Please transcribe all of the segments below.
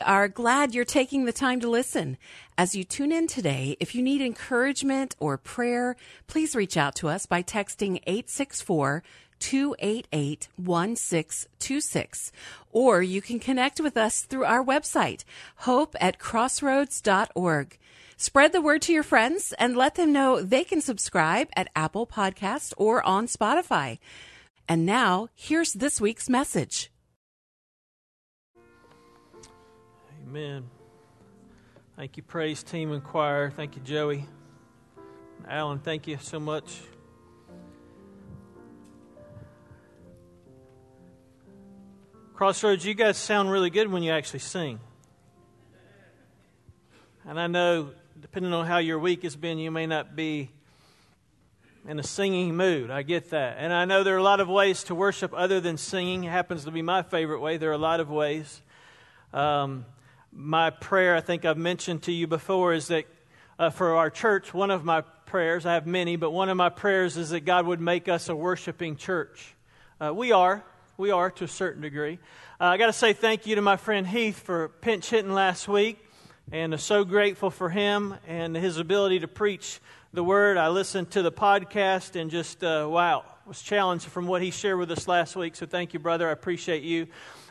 are glad you're taking the time to listen. As you tune in today, if you need encouragement or prayer, please reach out to us by texting 864 288 1626. Or you can connect with us through our website, hope at crossroads.org. Spread the word to your friends and let them know they can subscribe at Apple Podcast or on Spotify. And now, here's this week's message. Amen. Thank you, praise team and choir. Thank you, Joey. Alan, thank you so much. Crossroads, you guys sound really good when you actually sing. And I know, depending on how your week has been, you may not be in a singing mood. I get that. And I know there are a lot of ways to worship other than singing. It happens to be my favorite way. There are a lot of ways. Um, my prayer, I think I've mentioned to you before, is that uh, for our church, one of my prayers, I have many, but one of my prayers is that God would make us a worshiping church. Uh, we are. We are to a certain degree. Uh, I got to say thank you to my friend Heath for pinch hitting last week, and so grateful for him and his ability to preach the word. I listened to the podcast and just, uh, wow, was challenged from what he shared with us last week. So thank you, brother. I appreciate you.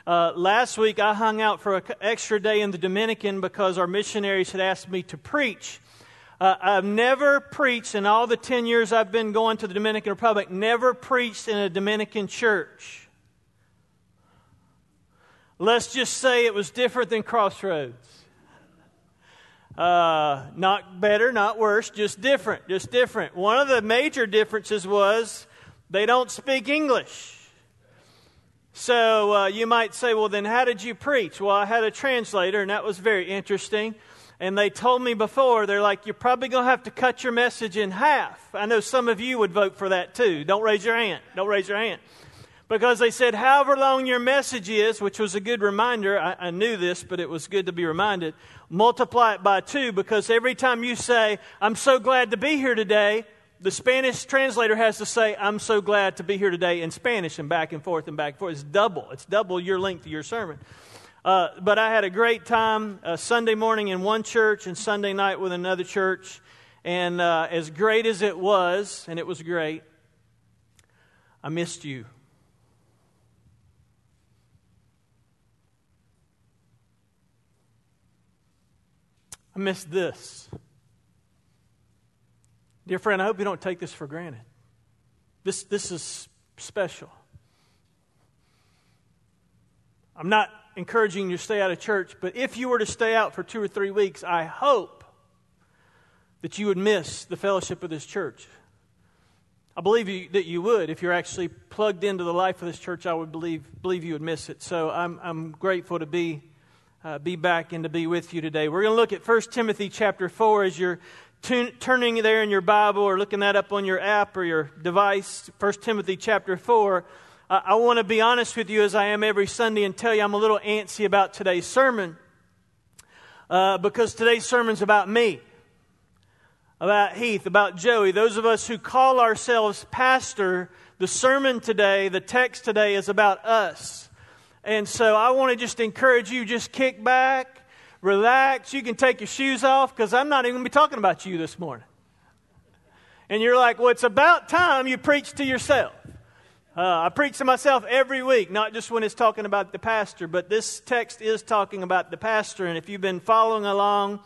Uh, last week, I hung out for an extra day in the Dominican because our missionaries had asked me to preach. Uh, I've never preached in all the 10 years I've been going to the Dominican Republic, never preached in a Dominican church. Let's just say it was different than Crossroads. Uh, not better, not worse, just different, just different. One of the major differences was they don't speak English. So uh, you might say, well, then how did you preach? Well, I had a translator, and that was very interesting. And they told me before, they're like, you're probably going to have to cut your message in half. I know some of you would vote for that too. Don't raise your hand. Don't raise your hand. Because they said, however long your message is, which was a good reminder, I, I knew this, but it was good to be reminded, multiply it by two because every time you say, I'm so glad to be here today, the Spanish translator has to say, I'm so glad to be here today in Spanish and back and forth and back and forth. It's double. It's double your length of your sermon. Uh, but I had a great time uh, Sunday morning in one church and Sunday night with another church. And uh, as great as it was, and it was great, I missed you. I missed this. Dear friend, I hope you don't take this for granted. This, this is special. I'm not encouraging you to stay out of church, but if you were to stay out for two or three weeks, I hope that you would miss the fellowship of this church. I believe you, that you would. If you're actually plugged into the life of this church, I would believe, believe you would miss it. So I'm, I'm grateful to be, uh, be back and to be with you today. We're going to look at 1 Timothy chapter 4 as turning there in your Bible or looking that up on your app or your device, 1 Timothy chapter 4, uh, I want to be honest with you as I am every Sunday and tell you I'm a little antsy about today's sermon uh, because today's sermon's about me, about Heath, about Joey. Those of us who call ourselves pastor, the sermon today, the text today is about us. And so I want to just encourage you, just kick back relax. You can take your shoes off because I'm not even going to be talking about you this morning. And you're like, well, it's about time you preach to yourself. Uh, I preach to myself every week, not just when it's talking about the pastor, but this text is talking about the pastor. And if you've been following along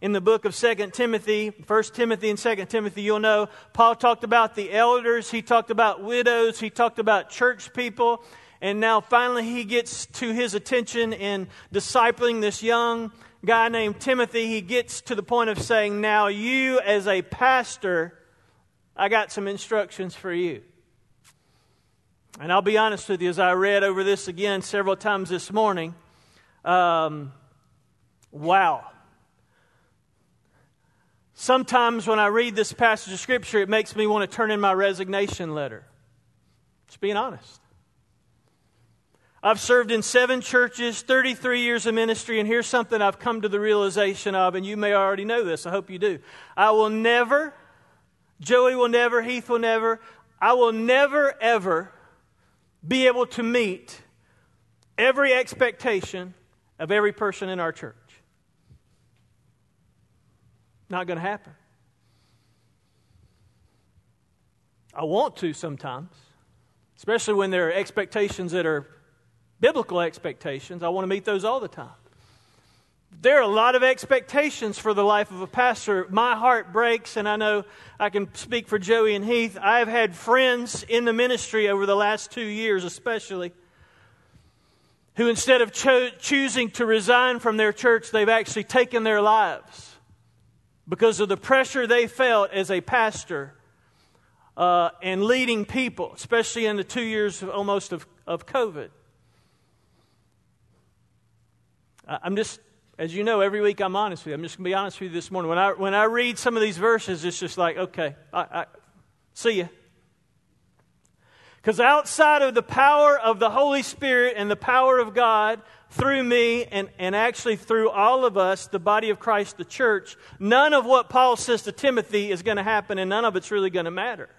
in the book of Second Timothy, First Timothy and Second Timothy, you'll know Paul talked about the elders, he talked about widows, he talked about church people, and now finally he gets to his attention in discipling this young guy named Timothy. He gets to the point of saying, Now, you as a pastor, I got some instructions for you. And I'll be honest with you, as I read over this again several times this morning, um, wow. Sometimes when I read this passage of Scripture, it makes me want to turn in my resignation letter. Just being honest. I've served in seven churches, 33 years of ministry, and here's something I've come to the realization of, and you may already know this. I hope you do. I will never, Joey will never, Heath will never, I will never, ever be able to meet every expectation, of every person in our church. Not going to happen. I want to sometimes, especially when there are expectations that are biblical expectations. I want to meet those all the time. There are a lot of expectations for the life of a pastor. My heart breaks, and I know I can speak for Joey and Heath. I've had friends in the ministry over the last two years, especially, who instead of cho- choosing to resign from their church, they've actually taken their lives because of the pressure they felt as a pastor uh, and leading people, especially in the two years almost of, of COVID. I'm just, as you know, every week I'm honest with you. I'm just going to be honest with you this morning. When I, when I read some of these verses, it's just like, okay, I, I see you. Because outside of the power of the Holy Spirit and the power of God through me and, and actually through all of us, the body of Christ, the church, none of what Paul says to Timothy is going to happen and none of it's really going to matter.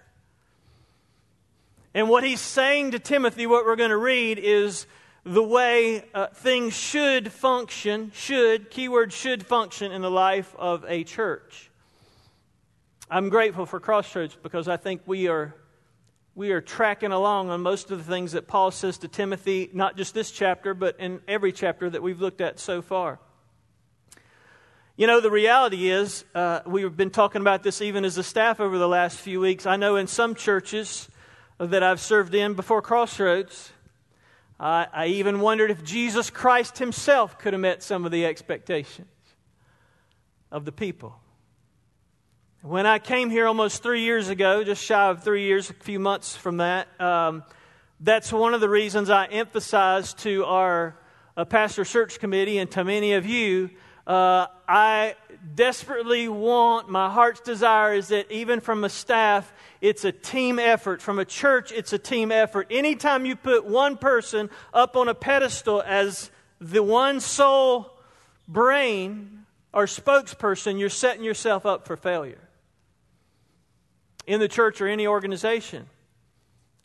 And what he's saying to Timothy, what we're going to read, is the way uh, things should function, should, keyword should function in the life of a church. I'm grateful for Crossroads because I think we are, we are tracking along on most of the things that Paul says to Timothy, not just this chapter, but in every chapter that we've looked at so far. You know, the reality is, uh, we've been talking about this even as a staff over the last few weeks. I know in some churches that I've served in before Crossroads, I, I even wondered if Jesus Christ himself could have met some of the expectations of the people. When I came here almost three years ago, just shy of three years, a few months from that, um, that's one of the reasons I emphasized to our uh, pastor search committee and to many of you. Uh, I desperately want, my heart's desire is that even from a staff, it's a team effort. From a church, it's a team effort. Anytime you put one person up on a pedestal as the one sole brain or spokesperson, you're setting yourself up for failure in the church or any organization.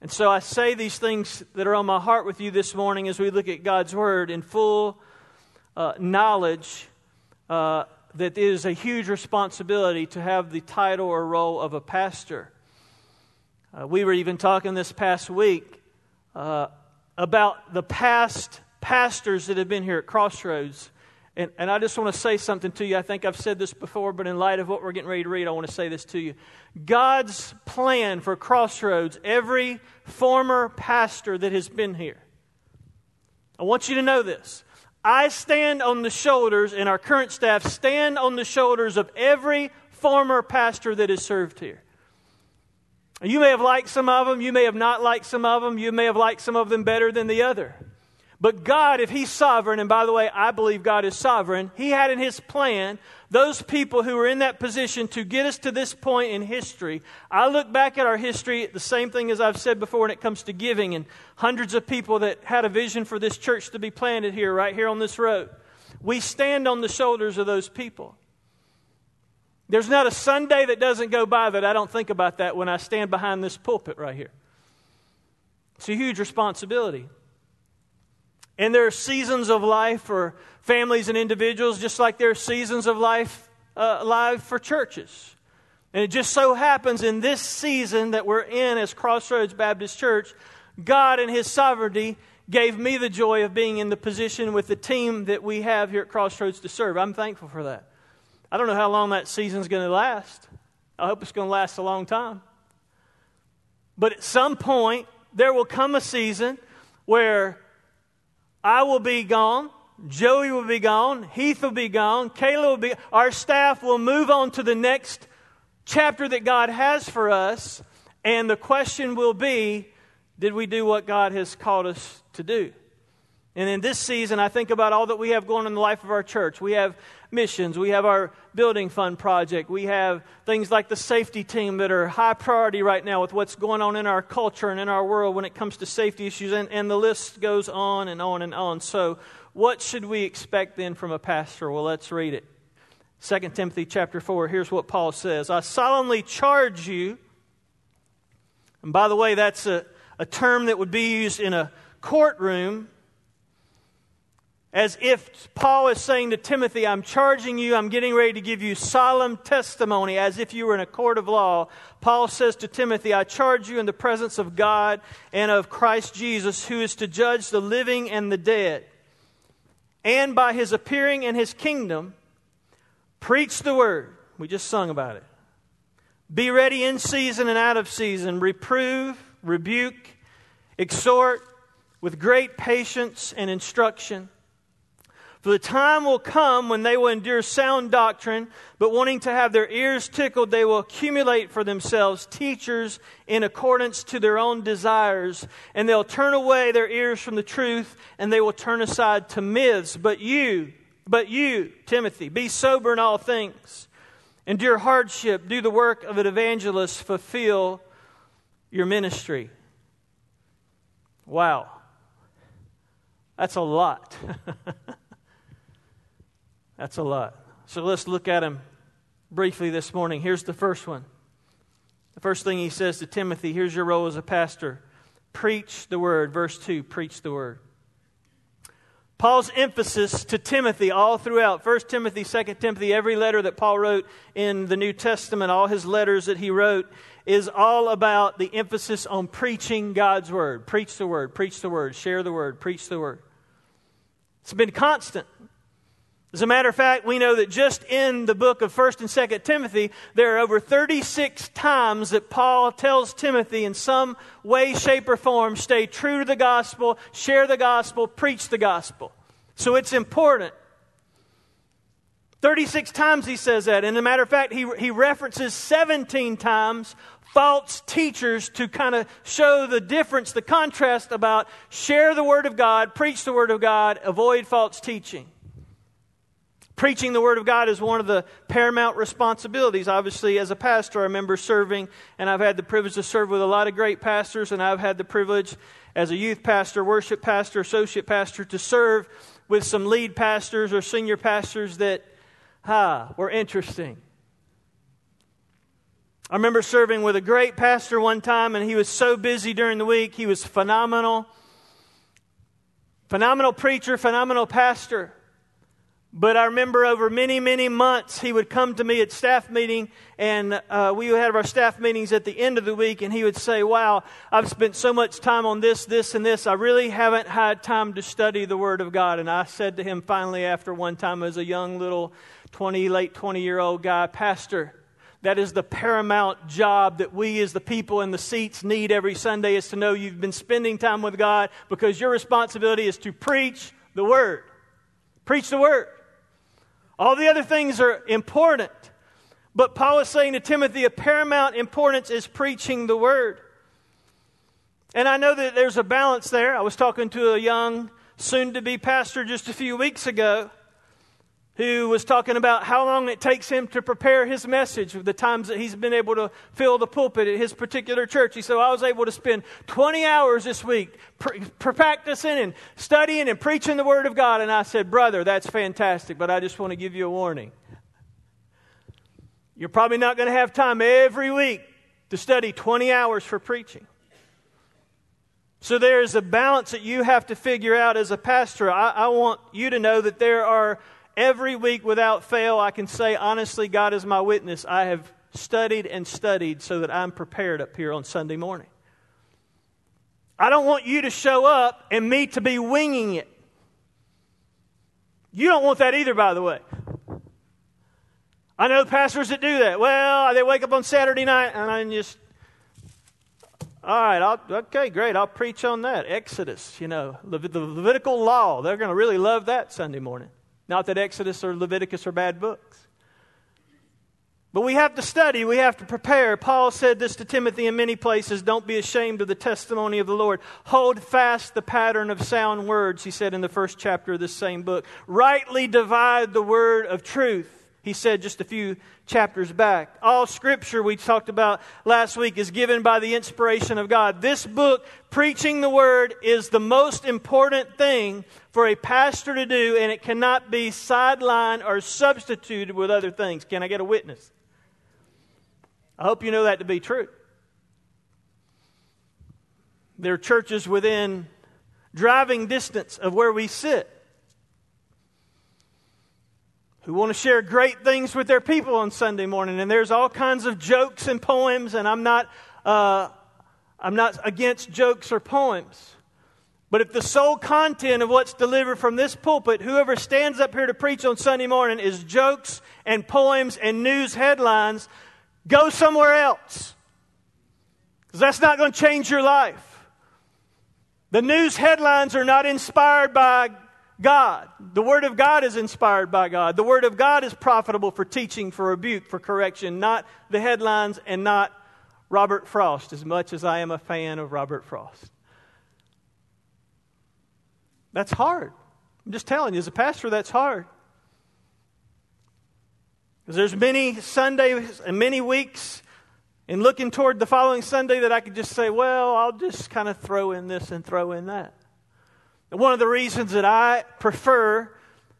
And so I say these things that are on my heart with you this morning as we look at God's Word in full uh, knowledge uh, that it is a huge responsibility to have the title or role of a pastor. Uh, we were even talking this past week uh, about the past pastors that have been here at Crossroads. And, and I just want to say something to you. I think I've said this before, but in light of what we're getting ready to read, I want to say this to you. God's plan for Crossroads, every former pastor that has been here, I want you to know this. I stand on the shoulders, and our current staff stand on the shoulders of every former pastor that has served here. You may have liked some of them, you may have not liked some of them, you may have liked some of them better than the other. But God, if He's sovereign, and by the way, I believe God is sovereign, He had in His plan those people who were in that position to get us to this point in history. I look back at our history, the same thing as I've said before when it comes to giving, and hundreds of people that had a vision for this church to be planted here, right here on this road. We stand on the shoulders of those people. There's not a Sunday that doesn't go by that I don't think about that when I stand behind this pulpit right here. It's a huge responsibility. And there are seasons of life for families and individuals, just like there are seasons of life, uh, life for churches. And it just so happens in this season that we're in as Crossroads Baptist Church, God in His sovereignty gave me the joy of being in the position with the team that we have here at Crossroads to serve. I'm thankful for that. I don't know how long that season's going to last. I hope it's going to last a long time. But at some point, there will come a season where I will be gone. Joey will be gone. Heath will be gone. Kayla will be. Our staff will move on to the next chapter that God has for us. And the question will be did we do what God has called us to do? And in this season, I think about all that we have going on in the life of our church. We have missions, we have our building fund project, we have things like the safety team that are high priority right now with what's going on in our culture and in our world when it comes to safety issues, and, and the list goes on and on and on. So, what should we expect then from a pastor? Well, let's read it. 2 Timothy chapter 4, here's what Paul says I solemnly charge you, and by the way, that's a, a term that would be used in a courtroom as if Paul is saying to Timothy, I'm charging you, I'm getting ready to give you solemn testimony as if you were in a court of law. Paul says to Timothy, I charge you in the presence of God and of Christ Jesus, who is to judge the living and the dead. And by his appearing in his kingdom, preach the word. We just sung about it. Be ready in season and out of season. Reprove, rebuke, exhort with great patience and instruction. For the time will come when they will endure sound doctrine, but wanting to have their ears tickled, they will accumulate for themselves teachers in accordance to their own desires, and they'll turn away their ears from the truth, and they will turn aside to myths. But you, but you, Timothy, be sober in all things, endure hardship, do the work of an evangelist, fulfill your ministry. Wow. That's a lot. That's a lot. So let's look at him briefly this morning. Here's the first one. The first thing he says to Timothy here's your role as a pastor preach the word. Verse 2 preach the word. Paul's emphasis to Timothy all throughout 1 Timothy, 2 Timothy, every letter that Paul wrote in the New Testament, all his letters that he wrote, is all about the emphasis on preaching God's word. Preach the word, preach the word, share the word, preach the word. It's been constant. As a matter of fact, we know that just in the book of 1st and 2nd Timothy, there are over 36 times that Paul tells Timothy in some way, shape, or form, stay true to the gospel, share the gospel, preach the gospel. So it's important. 36 times he says that. And as a matter of fact, he, he references 17 times false teachers to kind of show the difference, the contrast about share the Word of God, preach the Word of God, avoid false teaching. Preaching the Word of God is one of the paramount responsibilities. Obviously, as a pastor, I remember serving, and I've had the privilege to serve with a lot of great pastors, and I've had the privilege as a youth pastor, worship pastor, associate pastor to serve with some lead pastors or senior pastors that ha, were interesting. I remember serving with a great pastor one time, and he was so busy during the week. He was phenomenal. Phenomenal preacher, phenomenal pastor. But I remember over many, many months, he would come to me at staff meeting, and uh, we would have our staff meetings at the end of the week, and he would say, Wow, I've spent so much time on this, this, and this. I really haven't had time to study the Word of God. And I said to him finally, after one time, as a young little 20, late 20 year old guy, Pastor, that is the paramount job that we as the people in the seats need every Sunday is to know you've been spending time with God because your responsibility is to preach the Word. Preach the Word. All the other things are important. But Paul is saying to Timothy, a paramount importance is preaching the word. And I know that there's a balance there. I was talking to a young, soon to be pastor just a few weeks ago who was talking about how long it takes him to prepare his message, the times that he's been able to fill the pulpit at his particular church. He said, I was able to spend 20 hours this week pr- practicing and studying and preaching the Word of God. And I said, Brother, that's fantastic, but I just want to give you a warning. You're probably not going to have time every week to study 20 hours for preaching. So there is a balance that you have to figure out as a pastor. I, I want you to know that there are Every week without fail, I can say honestly, God is my witness. I have studied and studied so that I'm prepared up here on Sunday morning. I don't want you to show up and me to be winging it. You don't want that either, by the way. I know pastors that do that. Well, they wake up on Saturday night and I just, all right, I'll, okay, great. I'll preach on that. Exodus, you know, the Levitical law. They're going to really love that Sunday morning. Not that Exodus or Leviticus are bad books. But we have to study, we have to prepare. Paul said this to Timothy in many places don't be ashamed of the testimony of the Lord. Hold fast the pattern of sound words, he said in the first chapter of this same book. Rightly divide the word of truth he said just a few chapters back. All scripture we talked about last week is given by the inspiration of God. This book, preaching the word, is the most important thing for a pastor to do, and it cannot be sidelined or substituted with other things. Can I get a witness? I hope you know that to be true. There are churches within driving distance of where we sit who want to share great things with their people on Sunday morning. And there's all kinds of jokes and poems, and I'm not, uh, I'm not against jokes or poems. But if the sole content of what's delivered from this pulpit, whoever stands up here to preach on Sunday morning, is jokes and poems and news headlines, go somewhere else. Because that's not going to change your life. The news headlines are not inspired by God. The Word of God is inspired by God. The Word of God is profitable for teaching, for rebuke, for correction, not the headlines and not Robert Frost, as much as I am a fan of Robert Frost. That's hard. I'm just telling you, as a pastor, that's hard. Because there's many Sundays and many weeks in looking toward the following Sunday that I could just say, well, I'll just kind of throw in this and throw in that. One of the reasons that I prefer,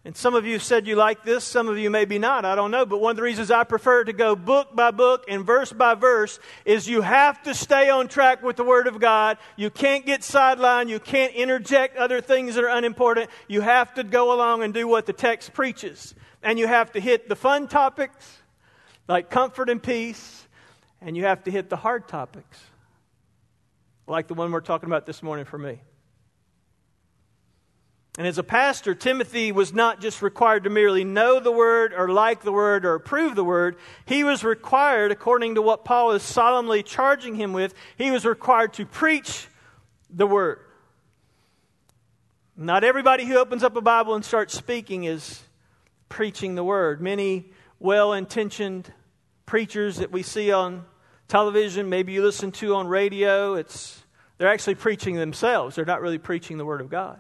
and some of you said you like this, some of you maybe not, I don't know, but one of the reasons I prefer to go book by book and verse by verse is you have to stay on track with the Word of God. You can't get sidelined. You can't interject other things that are unimportant. You have to go along and do what the text preaches. And you have to hit the fun topics like comfort and peace, and you have to hit the hard topics like the one we're talking about this morning for me. And as a pastor, Timothy was not just required to merely know the word or like the word or approve the word. He was required, according to what Paul is solemnly charging him with, he was required to preach the word. Not everybody who opens up a Bible and starts speaking is preaching the word. Many well intentioned preachers that we see on television, maybe you listen to on radio, it's, they're actually preaching themselves. They're not really preaching the word of God.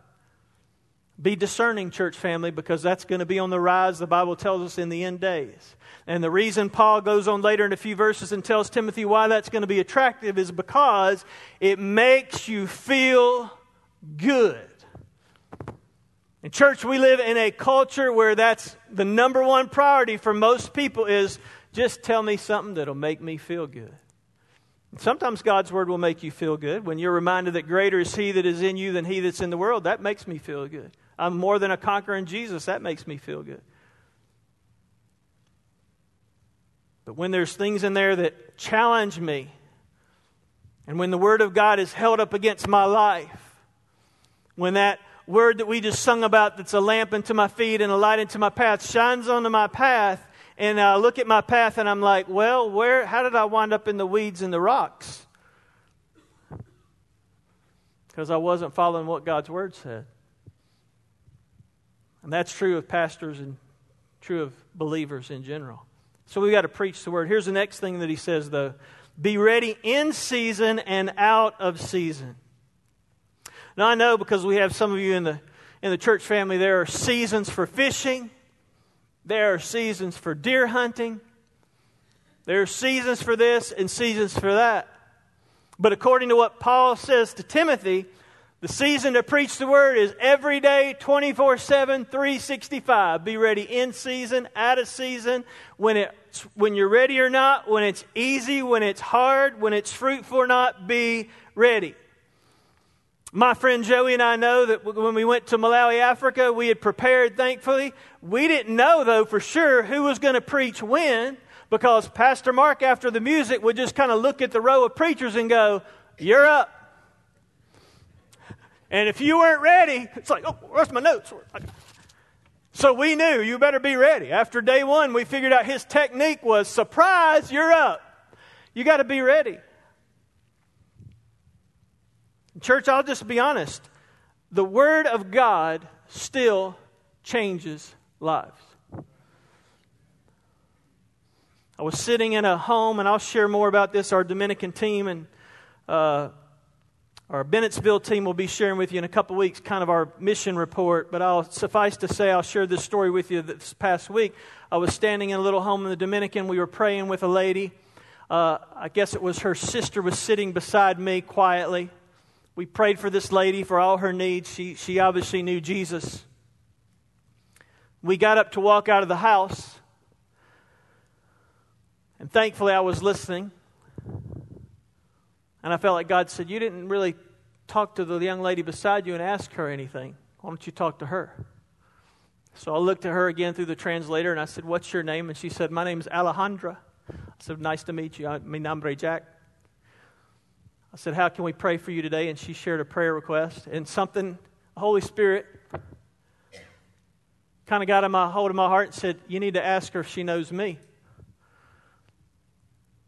Be discerning, church family, because that's going to be on the rise, the Bible tells us, in the end days. And the reason Paul goes on later in a few verses and tells Timothy why that's going to be attractive is because it makes you feel good. In church, we live in a culture where that's the number one priority for most people is just tell me something that'll make me feel good. Sometimes God's word will make you feel good. When you're reminded that greater is He that is in you than He that's in the world, that makes me feel good. I'm more than a conqueror in Jesus. That makes me feel good. But when there's things in there that challenge me, and when the Word of God is held up against my life, when that word that we just sung about that's a lamp unto my feet and a light into my path shines onto my path, and I look at my path and I'm like, well, where, how did I wind up in the weeds and the rocks? Because I wasn't following what God's Word said. And that's true of pastors and true of believers in general. So we've got to preach the word. Here's the next thing that he says, though be ready in season and out of season. Now, I know because we have some of you in the, in the church family, there are seasons for fishing, there are seasons for deer hunting, there are seasons for this and seasons for that. But according to what Paul says to Timothy, the season to preach the word is every day, 24 7, 365. Be ready in season, out of season, when, it's, when you're ready or not, when it's easy, when it's hard, when it's fruitful or not, be ready. My friend Joey and I know that when we went to Malawi, Africa, we had prepared, thankfully. We didn't know, though, for sure who was going to preach when, because Pastor Mark, after the music, would just kind of look at the row of preachers and go, You're up. And if you weren't ready, it's like, oh, where's my notes? So we knew you better be ready. After day one, we figured out his technique was surprise, you're up. You got to be ready. Church, I'll just be honest. The Word of God still changes lives. I was sitting in a home, and I'll share more about this. Our Dominican team and uh, our Bennettsville team will be sharing with you in a couple weeks kind of our mission report, but I'll suffice to say I'll share this story with you this past week. I was standing in a little home in the Dominican. We were praying with a lady. Uh, I guess it was her sister was sitting beside me quietly. We prayed for this lady for all her needs. She, she obviously knew Jesus. We got up to walk out of the house, and thankfully I was listening. And I felt like God said, You didn't really talk to the young lady beside you and ask her anything. Why don't you talk to her? So I looked at her again through the translator and I said, What's your name? And she said, My name is Alejandra. I said, Nice to meet you. Mi nombre Jack. I said, How can we pray for you today? And she shared a prayer request. And something, the Holy Spirit kind of got in my hold of my heart and said, You need to ask her if she knows me.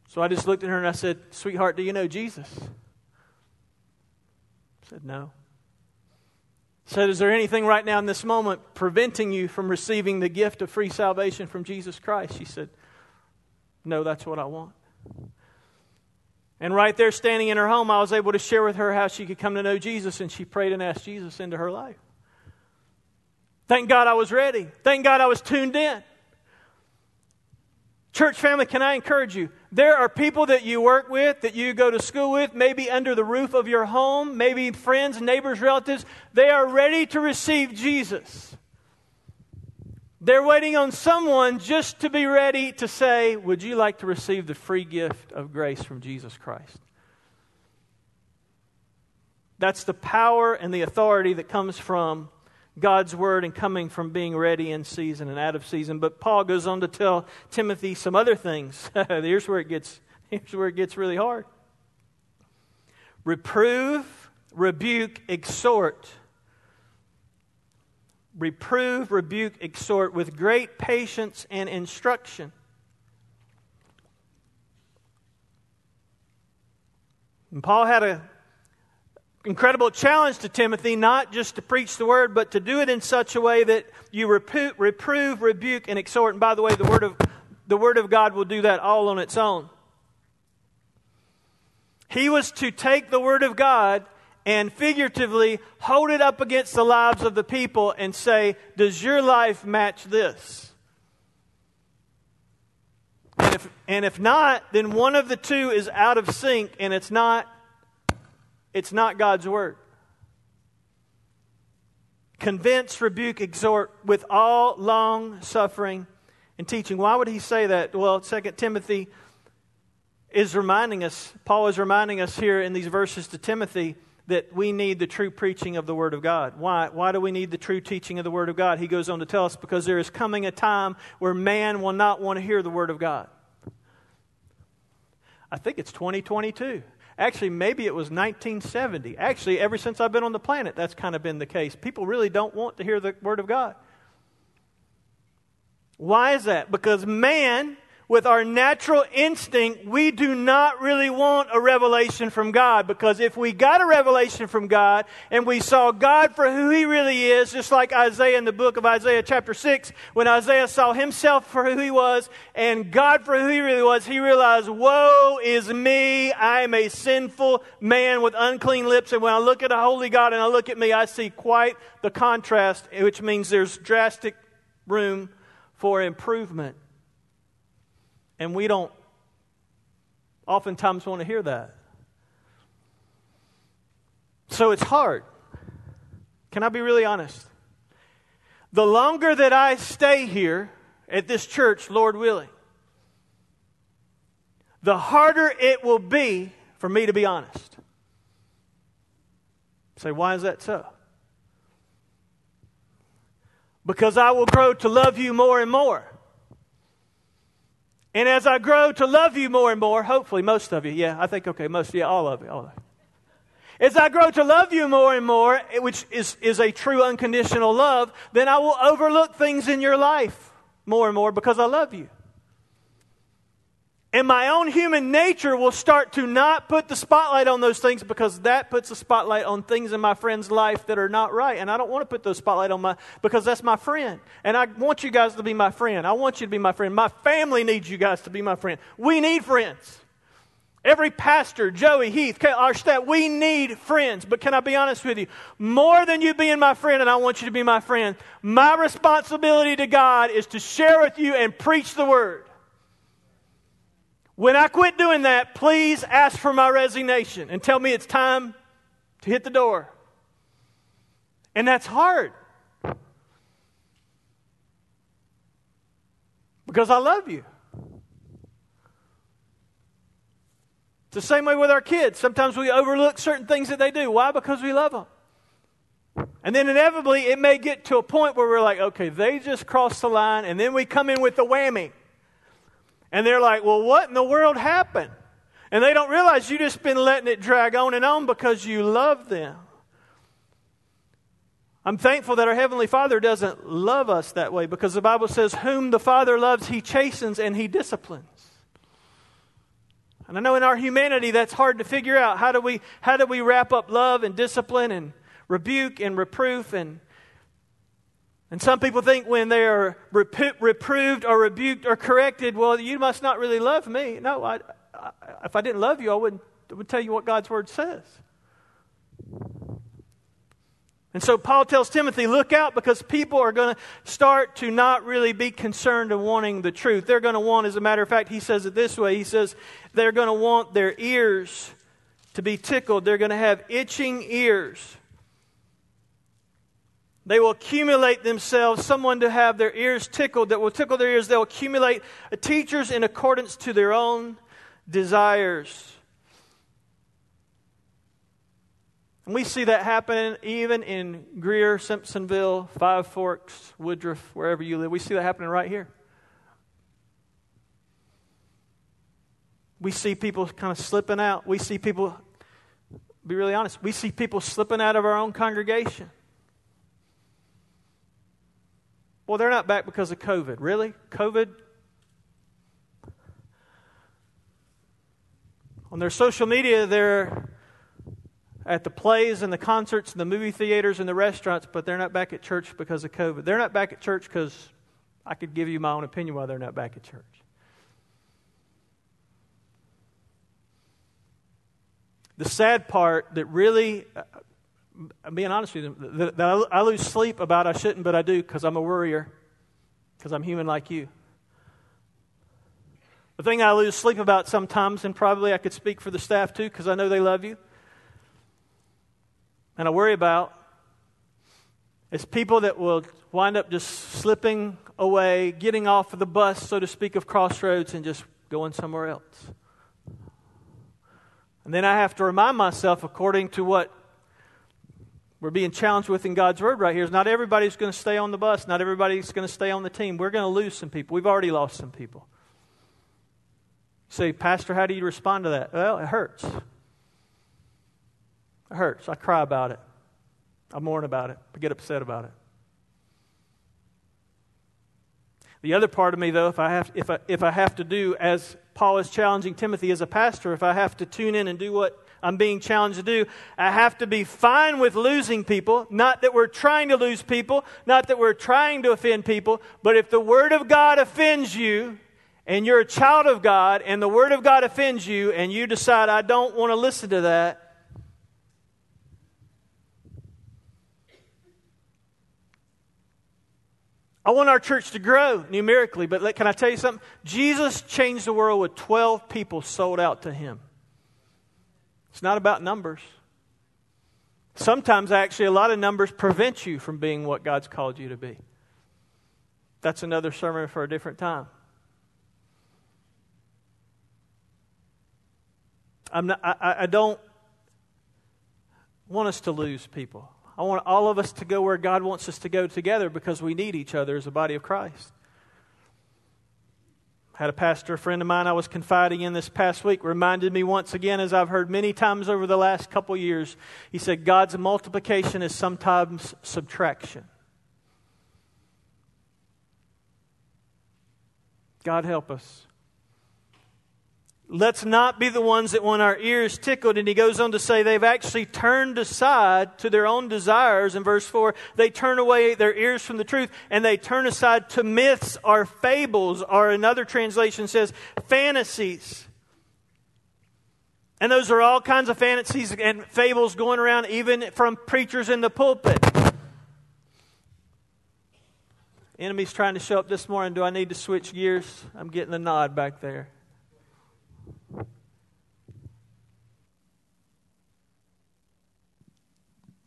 So I just looked at her and I said, Sweetheart, do you know Jesus? I said, No. I said, Is there anything right now in this moment preventing you from receiving the gift of free salvation from Jesus Christ? She said, No, that's what I want. And right there, standing in her home, I was able to share with her how she could come to know Jesus, and she prayed and asked Jesus into her life. Thank God I was ready. Thank God I was tuned in. Church family, can I encourage you? There are people that you work with, that you go to school with, maybe under the roof of your home, maybe friends, neighbors, relatives. They are ready to receive Jesus. They're waiting on someone just to be ready to say, Would you like to receive the free gift of grace from Jesus Christ? That's the power and the authority that comes from God's word and coming from being ready in season and out of season. But Paul goes on to tell Timothy some other things. here's where it gets here's where it gets really hard. Reprove, rebuke, exhort. Reprove, rebuke, exhort with great patience and instruction. And Paul had a incredible challenge to Timothy not just to preach the word, but to do it in such a way that you reprove, rebuke, and exhort. And by the way, the word, of, the word of God will do that all on its own. He was to take the word of God and figuratively hold it up against the lives of the people and say, Does your life match this? And if, and if not, then one of the two is out of sync and it's not it's not God's word. Convince, rebuke, exhort with all long suffering and teaching. Why would he say that? Well, 2 Timothy is reminding us, Paul is reminding us here in these verses to Timothy that we need the true preaching of the Word of God. Why? Why do we need the true teaching of the Word of God? He goes on to tell us because there is coming a time where man will not want to hear the Word of God. I think it's 2022. Actually, maybe it was 1970. Actually, ever since I've been on the planet, that's kind of been the case. People really don't want to hear the Word of God. Why is that? Because man with our natural instinct, we do not really want a revelation from God because if we got a revelation from God and we saw God for who He really is, just like Isaiah in the book of Isaiah, chapter 6, when Isaiah saw himself for who he was and God for who he really was, he realized, Woe is me! I am a sinful man with unclean lips. And when I look at a holy God and I look at me, I see quite the contrast, which means there's drastic room for improvement. And we don't oftentimes want to hear that. So it's hard. Can I be really honest? The longer that I stay here at this church, Lord willing, the harder it will be for me to be honest. Say, why is that so? Because I will grow to love you more and more. And as I grow to love you more and more, hopefully most of you, yeah, I think, okay, most, yeah, all of you, all of you. As I grow to love you more and more, eh, which is, is a true unconditional love, then I will overlook things in your life more and more because I love you. And my own human nature will start to not put the spotlight on those things because that puts the spotlight on things in my friend's life that are not right. And I don't want to put those spotlight on my, because that's my friend. And I want you guys to be my friend. I want you to be my friend. My family needs you guys to be my friend. We need friends. Every pastor, Joey, Heath, our staff, we need friends. But can I be honest with you? More than you being my friend, and I want you to be my friend, my responsibility to God is to share with you and preach the word. When I quit doing that, please ask for my resignation and tell me it's time to hit the door. And that's hard. Because I love you. It's the same way with our kids. Sometimes we overlook certain things that they do. Why? Because we love them. And then inevitably, it may get to a point where we're like, okay, they just crossed the line, and then we come in with the whammy. And they're like, well, what in the world happened? And they don't realize you've just been letting it drag on and on because you love them. I'm thankful that our Heavenly Father doesn't love us that way because the Bible says, Whom the Father loves, He chastens and He disciplines. And I know in our humanity that's hard to figure out. How do we, how do we wrap up love and discipline and rebuke and reproof and and some people think when they are reproved or rebuked or corrected, well, you must not really love me. No, I, I, if I didn't love you, I wouldn't I would tell you what God's word says. And so Paul tells Timothy, look out because people are going to start to not really be concerned of wanting the truth. They're going to want, as a matter of fact, he says it this way he says, they're going to want their ears to be tickled. They're going to have itching ears. They will accumulate themselves, someone to have their ears tickled, that will tickle their ears. They'll accumulate teachers in accordance to their own desires. And we see that happening even in Greer, Simpsonville, Five Forks, Woodruff, wherever you live. We see that happening right here. We see people kind of slipping out. We see people, be really honest, we see people slipping out of our own congregation. Well, they're not back because of COVID. Really? COVID? On their social media, they're at the plays and the concerts and the movie theaters and the restaurants, but they're not back at church because of COVID. They're not back at church because I could give you my own opinion why they're not back at church. The sad part that really, uh, I'm being honest with you, that, that I lose sleep about I shouldn't, but I do because I'm a worrier, because I'm human like you. The thing I lose sleep about sometimes, and probably I could speak for the staff too, because I know they love you, and I worry about is people that will wind up just slipping away, getting off of the bus, so to speak, of crossroads and just going somewhere else. And then I have to remind myself, according to what we're being challenged with in God's Word right here, is not everybody's going to stay on the bus. Not everybody's going to stay on the team. We're going to lose some people. We've already lost some people. You say, Pastor, how do you respond to that? Well, it hurts. It hurts. I cry about it. I mourn about it. I get upset about it. The other part of me, though, if I have, if I, if I have to do, as Paul is challenging Timothy as a pastor, if I have to tune in and do what I'm being challenged to do, I have to be fine with losing people. Not that we're trying to lose people, not that we're trying to offend people, but if the Word of God offends you, and you're a child of God, and the Word of God offends you, and you decide, I don't want to listen to that, I want our church to grow numerically, but can I tell you something? Jesus changed the world with 12 people sold out to him. It's not about numbers. Sometimes, actually, a lot of numbers prevent you from being what God's called you to be. That's another sermon for a different time. I'm not, I, I don't want us to lose people. I want all of us to go where God wants us to go together because we need each other as a body of Christ. Had a pastor friend of mine I was confiding in this past week reminded me once again, as I've heard many times over the last couple years, he said, God's multiplication is sometimes subtraction. God help us. Let's not be the ones that want our ears tickled. And he goes on to say they've actually turned aside to their own desires. In verse 4, they turn away their ears from the truth and they turn aside to myths or fables, or another translation says fantasies. And those are all kinds of fantasies and fables going around, even from preachers in the pulpit. Enemy's trying to show up this morning. Do I need to switch gears? I'm getting a nod back there.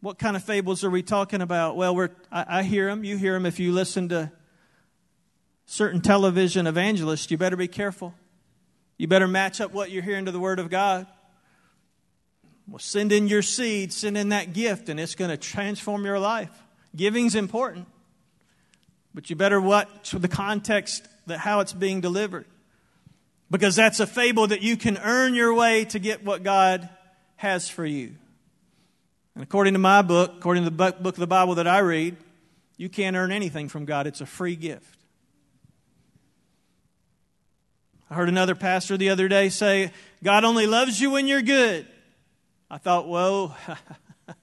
What kind of fables are we talking about? Well, we're, I, I hear them. You hear them if you listen to certain television evangelists. You better be careful. You better match up what you're hearing to the Word of God. Well, send in your seed, send in that gift, and it's going to transform your life. Giving's important, but you better watch the context that how it's being delivered. Because that's a fable that you can earn your way to get what God has for you. And according to my book, according to the book of the Bible that I read, you can't earn anything from God. It's a free gift. I heard another pastor the other day say, God only loves you when you're good. I thought, whoa,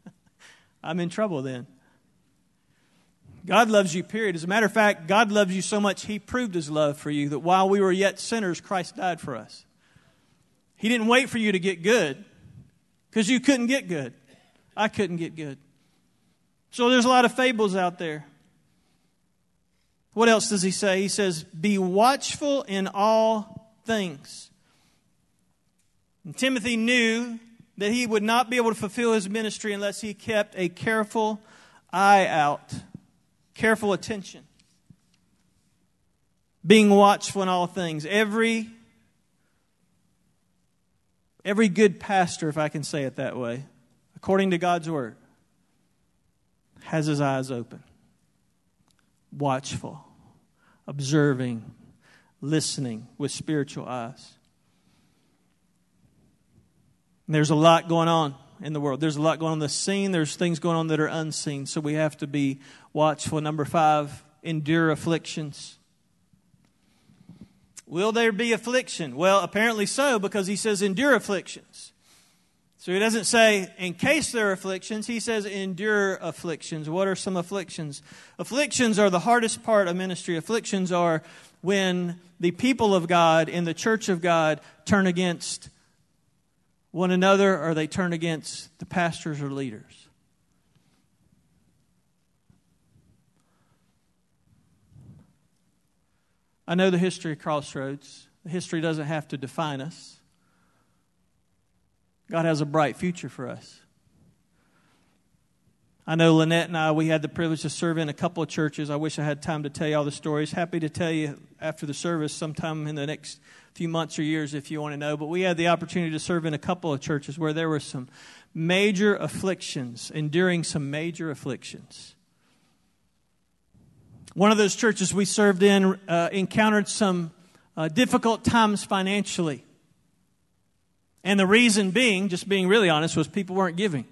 I'm in trouble then. God loves you, period. As a matter of fact, God loves you so much, He proved His love for you that while we were yet sinners, Christ died for us. He didn't wait for you to get good because you couldn't get good. I couldn't get good. So there's a lot of fables out there. What else does he say? He says, Be watchful in all things. And Timothy knew that he would not be able to fulfill his ministry unless he kept a careful eye out, careful attention, being watchful in all things. Every every good pastor, if I can say it that way, according to God's word, has his eyes open, watchful, observing, listening with spiritual eyes. And there's a lot going on in the world. There's a lot going on in the scene. There's things going on that are unseen. So we have to be watchful. Number five, endure afflictions. Will there be affliction? Well, apparently so, because he says endure afflictions. So he doesn't say, in case there are afflictions, he says, endure afflictions. What are some afflictions? Afflictions are the hardest part of ministry. Afflictions are when the people of God in the church of God turn against one another or they turn against the pastors or leaders. I know the history of Crossroads. History doesn't have to define us. God has a bright future for us. I know Lynette and I, we had the privilege to serve in a couple of churches. I wish I had time to tell you all the stories. Happy to tell you after the service sometime in the next few months or years if you want to know. But we had the opportunity to serve in a couple of churches where there were some major afflictions, enduring some major afflictions. One of those churches we served in uh, encountered some uh, difficult times financially. And the reason being, just being really honest, was people weren't giving.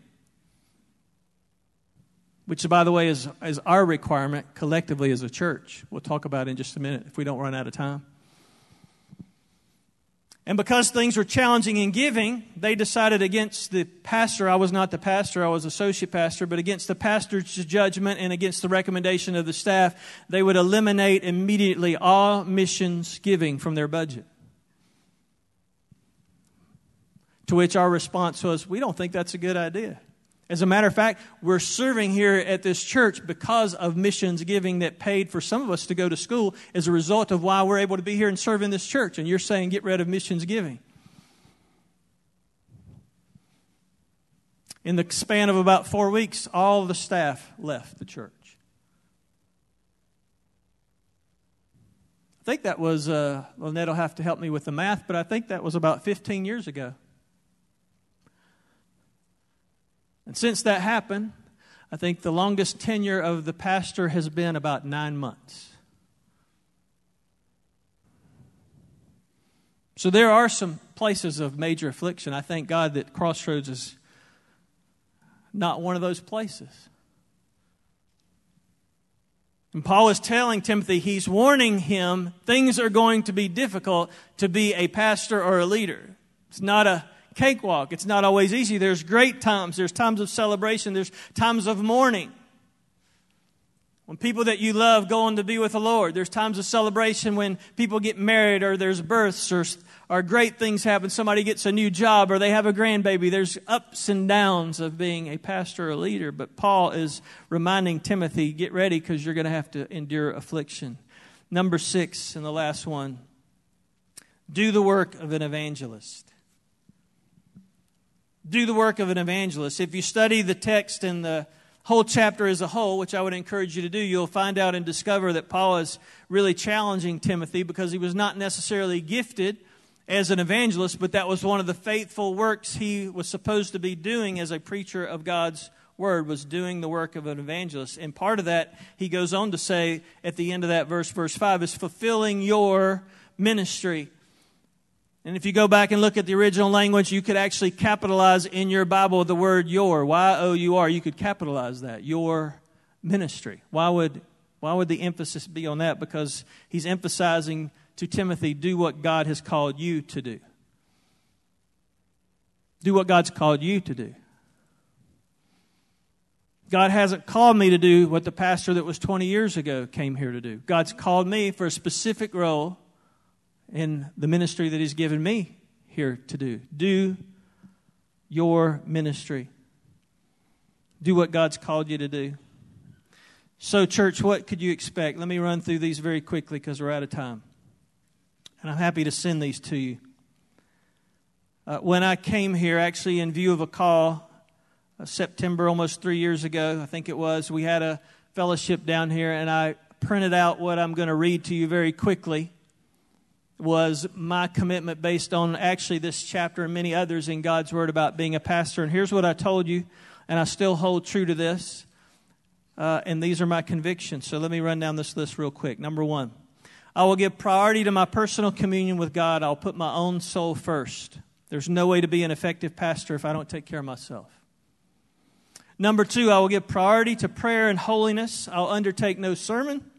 Which, by the way, is, is our requirement collectively as a church. We'll talk about in just a minute if we don't run out of time. And because things were challenging in giving, they decided against the pastor. I was not the pastor, I was associate pastor, but against the pastor's judgment and against the recommendation of the staff, they would eliminate immediately all missions giving from their budget. To which our response was, We don't think that's a good idea. As a matter of fact, we're serving here at this church because of missions giving that paid for some of us to go to school as a result of why we're able to be here and serve in this church. And you're saying get rid of missions giving. In the span of about four weeks, all the staff left the church. I think that was, uh, Lynette will have to help me with the math, but I think that was about 15 years ago. And since that happened, I think the longest tenure of the pastor has been about nine months. So there are some places of major affliction. I thank God that Crossroads is not one of those places. And Paul is telling Timothy, he's warning him things are going to be difficult to be a pastor or a leader. It's not a cakewalk. It's not always easy. There's great times. There's times of celebration. There's times of mourning. When people that you love go on to be with the Lord, there's times of celebration when people get married or there's births or, or great things happen. Somebody gets a new job or they have a grandbaby. There's ups and downs of being a pastor or a leader. But Paul is reminding Timothy, get ready because you're going to have to endure affliction. Number six, and the last one do the work of an evangelist do the work of an evangelist. If you study the text and the whole chapter as a whole, which I would encourage you to do, you'll find out and discover that Paul is really challenging Timothy because he was not necessarily gifted as an evangelist, but that was one of the faithful works he was supposed to be doing as a preacher of God's word was doing the work of an evangelist. And part of that, he goes on to say at the end of that verse, verse 5, is fulfilling your ministry. And if you go back and look at the original language, you could actually capitalize in your Bible the word your, Y O U R. You could capitalize that, your ministry. Why would, why would the emphasis be on that? Because he's emphasizing to Timothy, do what God has called you to do. Do what God's called you to do. God hasn't called me to do what the pastor that was 20 years ago came here to do. God's called me for a specific role in the ministry that He's given me here to do. Do your ministry. Do what God's called you to do. So, church, what could you expect? Let me run through these very quickly because we're out of time. And I'm happy to send these to you. Uh, when I came here, actually, in view of a call uh, September, almost three years ago, I think it was, we had a fellowship down here, and I printed out what I'm going to read to you very quickly. Was my commitment based on actually this chapter and many others in God's Word about being a pastor. And here's what I told you, and I still hold true to this. Uh, and these are my convictions. So let me run down this list real quick. Number one, I will give priority to my personal communion with God. I'll put my own soul first. There's no way to be an effective pastor if I don't take care of myself. Number two, I will give priority to prayer and holiness. I'll undertake no sermon,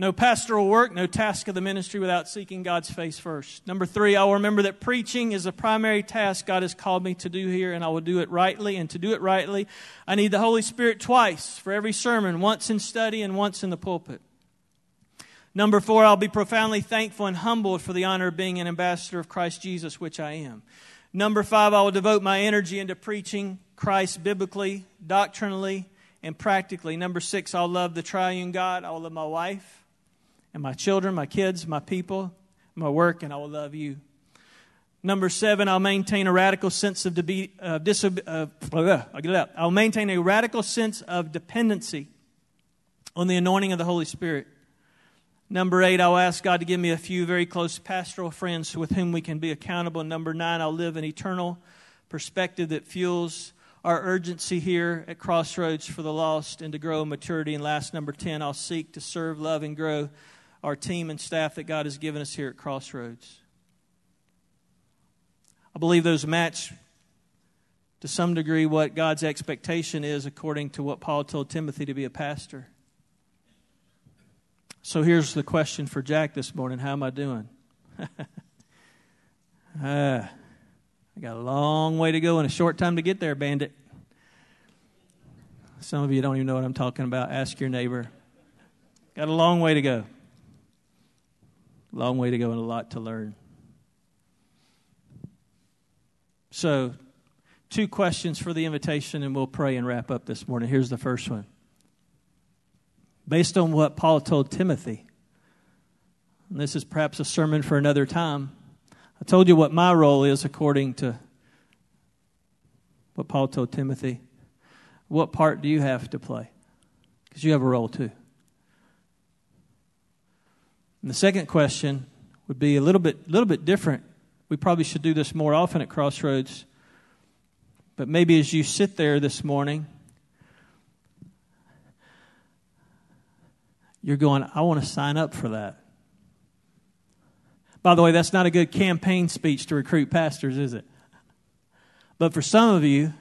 no pastoral work, no task of the ministry without seeking God's face first. Number three, I will remember that preaching is the primary task God has called me to do here, and I will do it rightly. And to do it rightly, I need the Holy Spirit twice for every sermon, once in study and once in the pulpit. Number four, I'll be profoundly thankful and humbled for the honor of being an ambassador of Christ Jesus, which I am. Number five, I will devote my energy into preaching Christ biblically, doctrinally, and practically. Number six, I'll love the triune God. I will love my wife and my children, my kids, my people, my work, and I will love you. Number seven, I'll maintain a radical sense of de- uh, disobe- uh, I'll get it out. I'll maintain a radical sense of dependency on the anointing of the Holy Spirit. Number eight, I'll ask God to give me a few very close pastoral friends with whom we can be accountable. Number nine, I'll live an eternal perspective that fuels our urgency here at Crossroads for the lost and to grow in maturity. And last, number 10, I'll seek to serve, love, and grow our team and staff that God has given us here at Crossroads. I believe those match to some degree what God's expectation is according to what Paul told Timothy to be a pastor. So here's the question for Jack this morning How am I doing? uh, I got a long way to go and a short time to get there, bandit. Some of you don't even know what I'm talking about. Ask your neighbor. Got a long way to go. Long way to go and a lot to learn. So, two questions for the invitation, and we'll pray and wrap up this morning. Here's the first one. Based on what Paul told Timothy, and this is perhaps a sermon for another time. I told you what my role is according to what Paul told Timothy. What part do you have to play? Because you have a role too. And the second question would be a little bit, little bit different. We probably should do this more often at Crossroads. But maybe as you sit there this morning, you're going, I want to sign up for that. By the way, that's not a good campaign speech to recruit pastors, is it? But for some of you,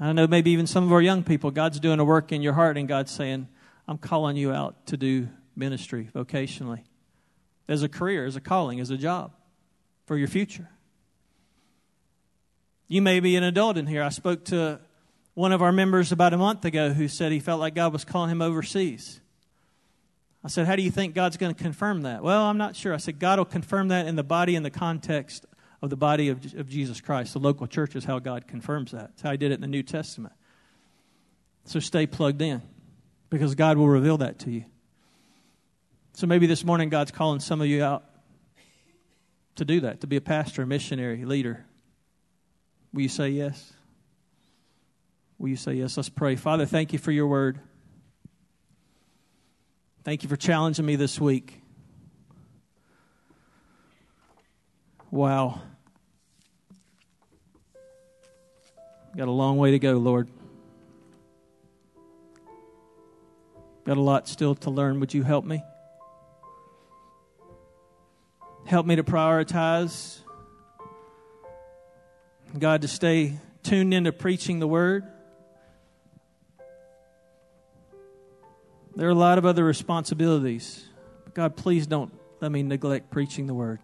I don't know maybe even some of our young people, God's doing a work in your heart, and God's saying, I'm calling you out to do ministry vocationally as a career, as a calling, as a job for your future. You may be an adult in here. I spoke to one of our members about a month ago who said he felt like God was calling him overseas. I said, How do you think God's going to confirm that? Well, I'm not sure. I said, God will confirm that in the body and the context of the body of, of Jesus Christ. The local church is how God confirms that. That's how He did it in the New Testament. So stay plugged in because God will reveal that to you. So maybe this morning God's calling some of you out to do that, to be a pastor, a missionary, leader. Will you say yes? Will you say yes? Let's pray. Father, thank you for your word. Thank you for challenging me this week. Wow. Got a long way to go, Lord. Got a lot still to learn. Would you help me? Help me to prioritize. God, to stay tuned into preaching the word. There are a lot of other responsibilities. But God, please don't let me neglect preaching the word.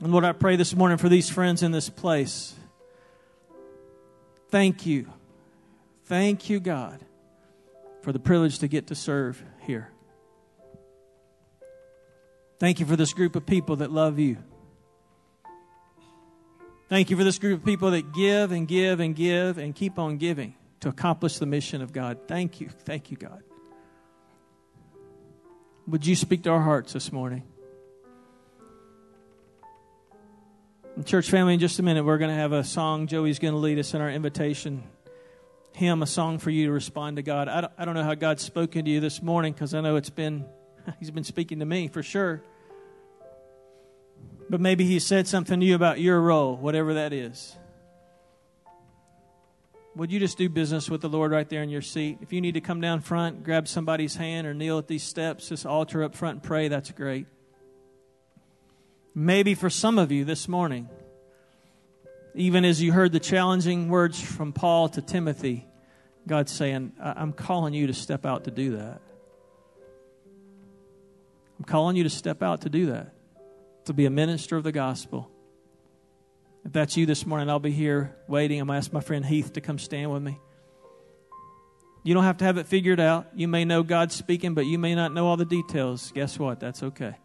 And Lord, I pray this morning for these friends in this place. Thank you. Thank you, God, for the privilege to get to serve here. Thank you for this group of people that love you. Thank you for this group of people that give and give and give and keep on giving to accomplish the mission of God. Thank you. Thank you, God. Would you speak to our hearts this morning? Church family, in just a minute, we're going to have a song. Joey's going to lead us in our invitation hymn, a song for you to respond to God. I don't, I don't know how God's spoken to you this morning because I know it's been, He's been speaking to me for sure. But maybe He said something to you about your role, whatever that is. Would you just do business with the Lord right there in your seat? If you need to come down front, grab somebody's hand, or kneel at these steps, this altar up front and pray, that's great. Maybe for some of you this morning, even as you heard the challenging words from Paul to Timothy, God's saying, I'm calling you to step out to do that. I'm calling you to step out to do that to be a minister of the gospel. If that's you this morning, I'll be here waiting. I'm going to ask my friend Heath to come stand with me. You don't have to have it figured out. You may know God's speaking, but you may not know all the details. Guess what? That's okay.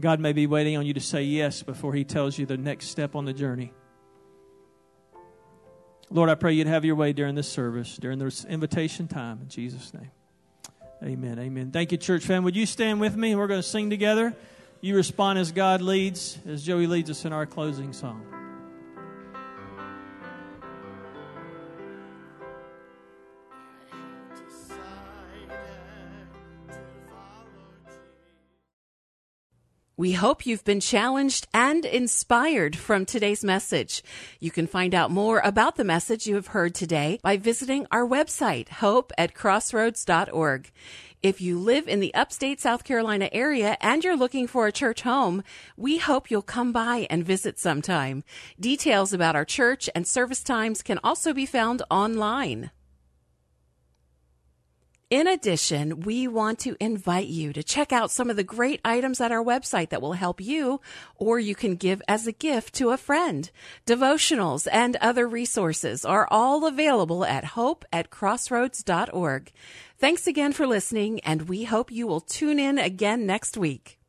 God may be waiting on you to say yes before He tells you the next step on the journey. Lord, I pray you'd have your way during this service, during this invitation time. In Jesus' name. Amen. Amen. Thank you, church family. Would you stand with me? We're going to sing together. You respond as God leads, as Joey leads us in our closing song. We hope you've been challenged and inspired from today's message. You can find out more about the message you have heard today by visiting our website, hope at crossroads.org. If you live in the upstate South Carolina area and you're looking for a church home, we hope you'll come by and visit sometime. Details about our church and service times can also be found online. In addition, we want to invite you to check out some of the great items at our website that will help you, or you can give as a gift to a friend. Devotionals and other resources are all available at hope at crossroads.org. Thanks again for listening, and we hope you will tune in again next week.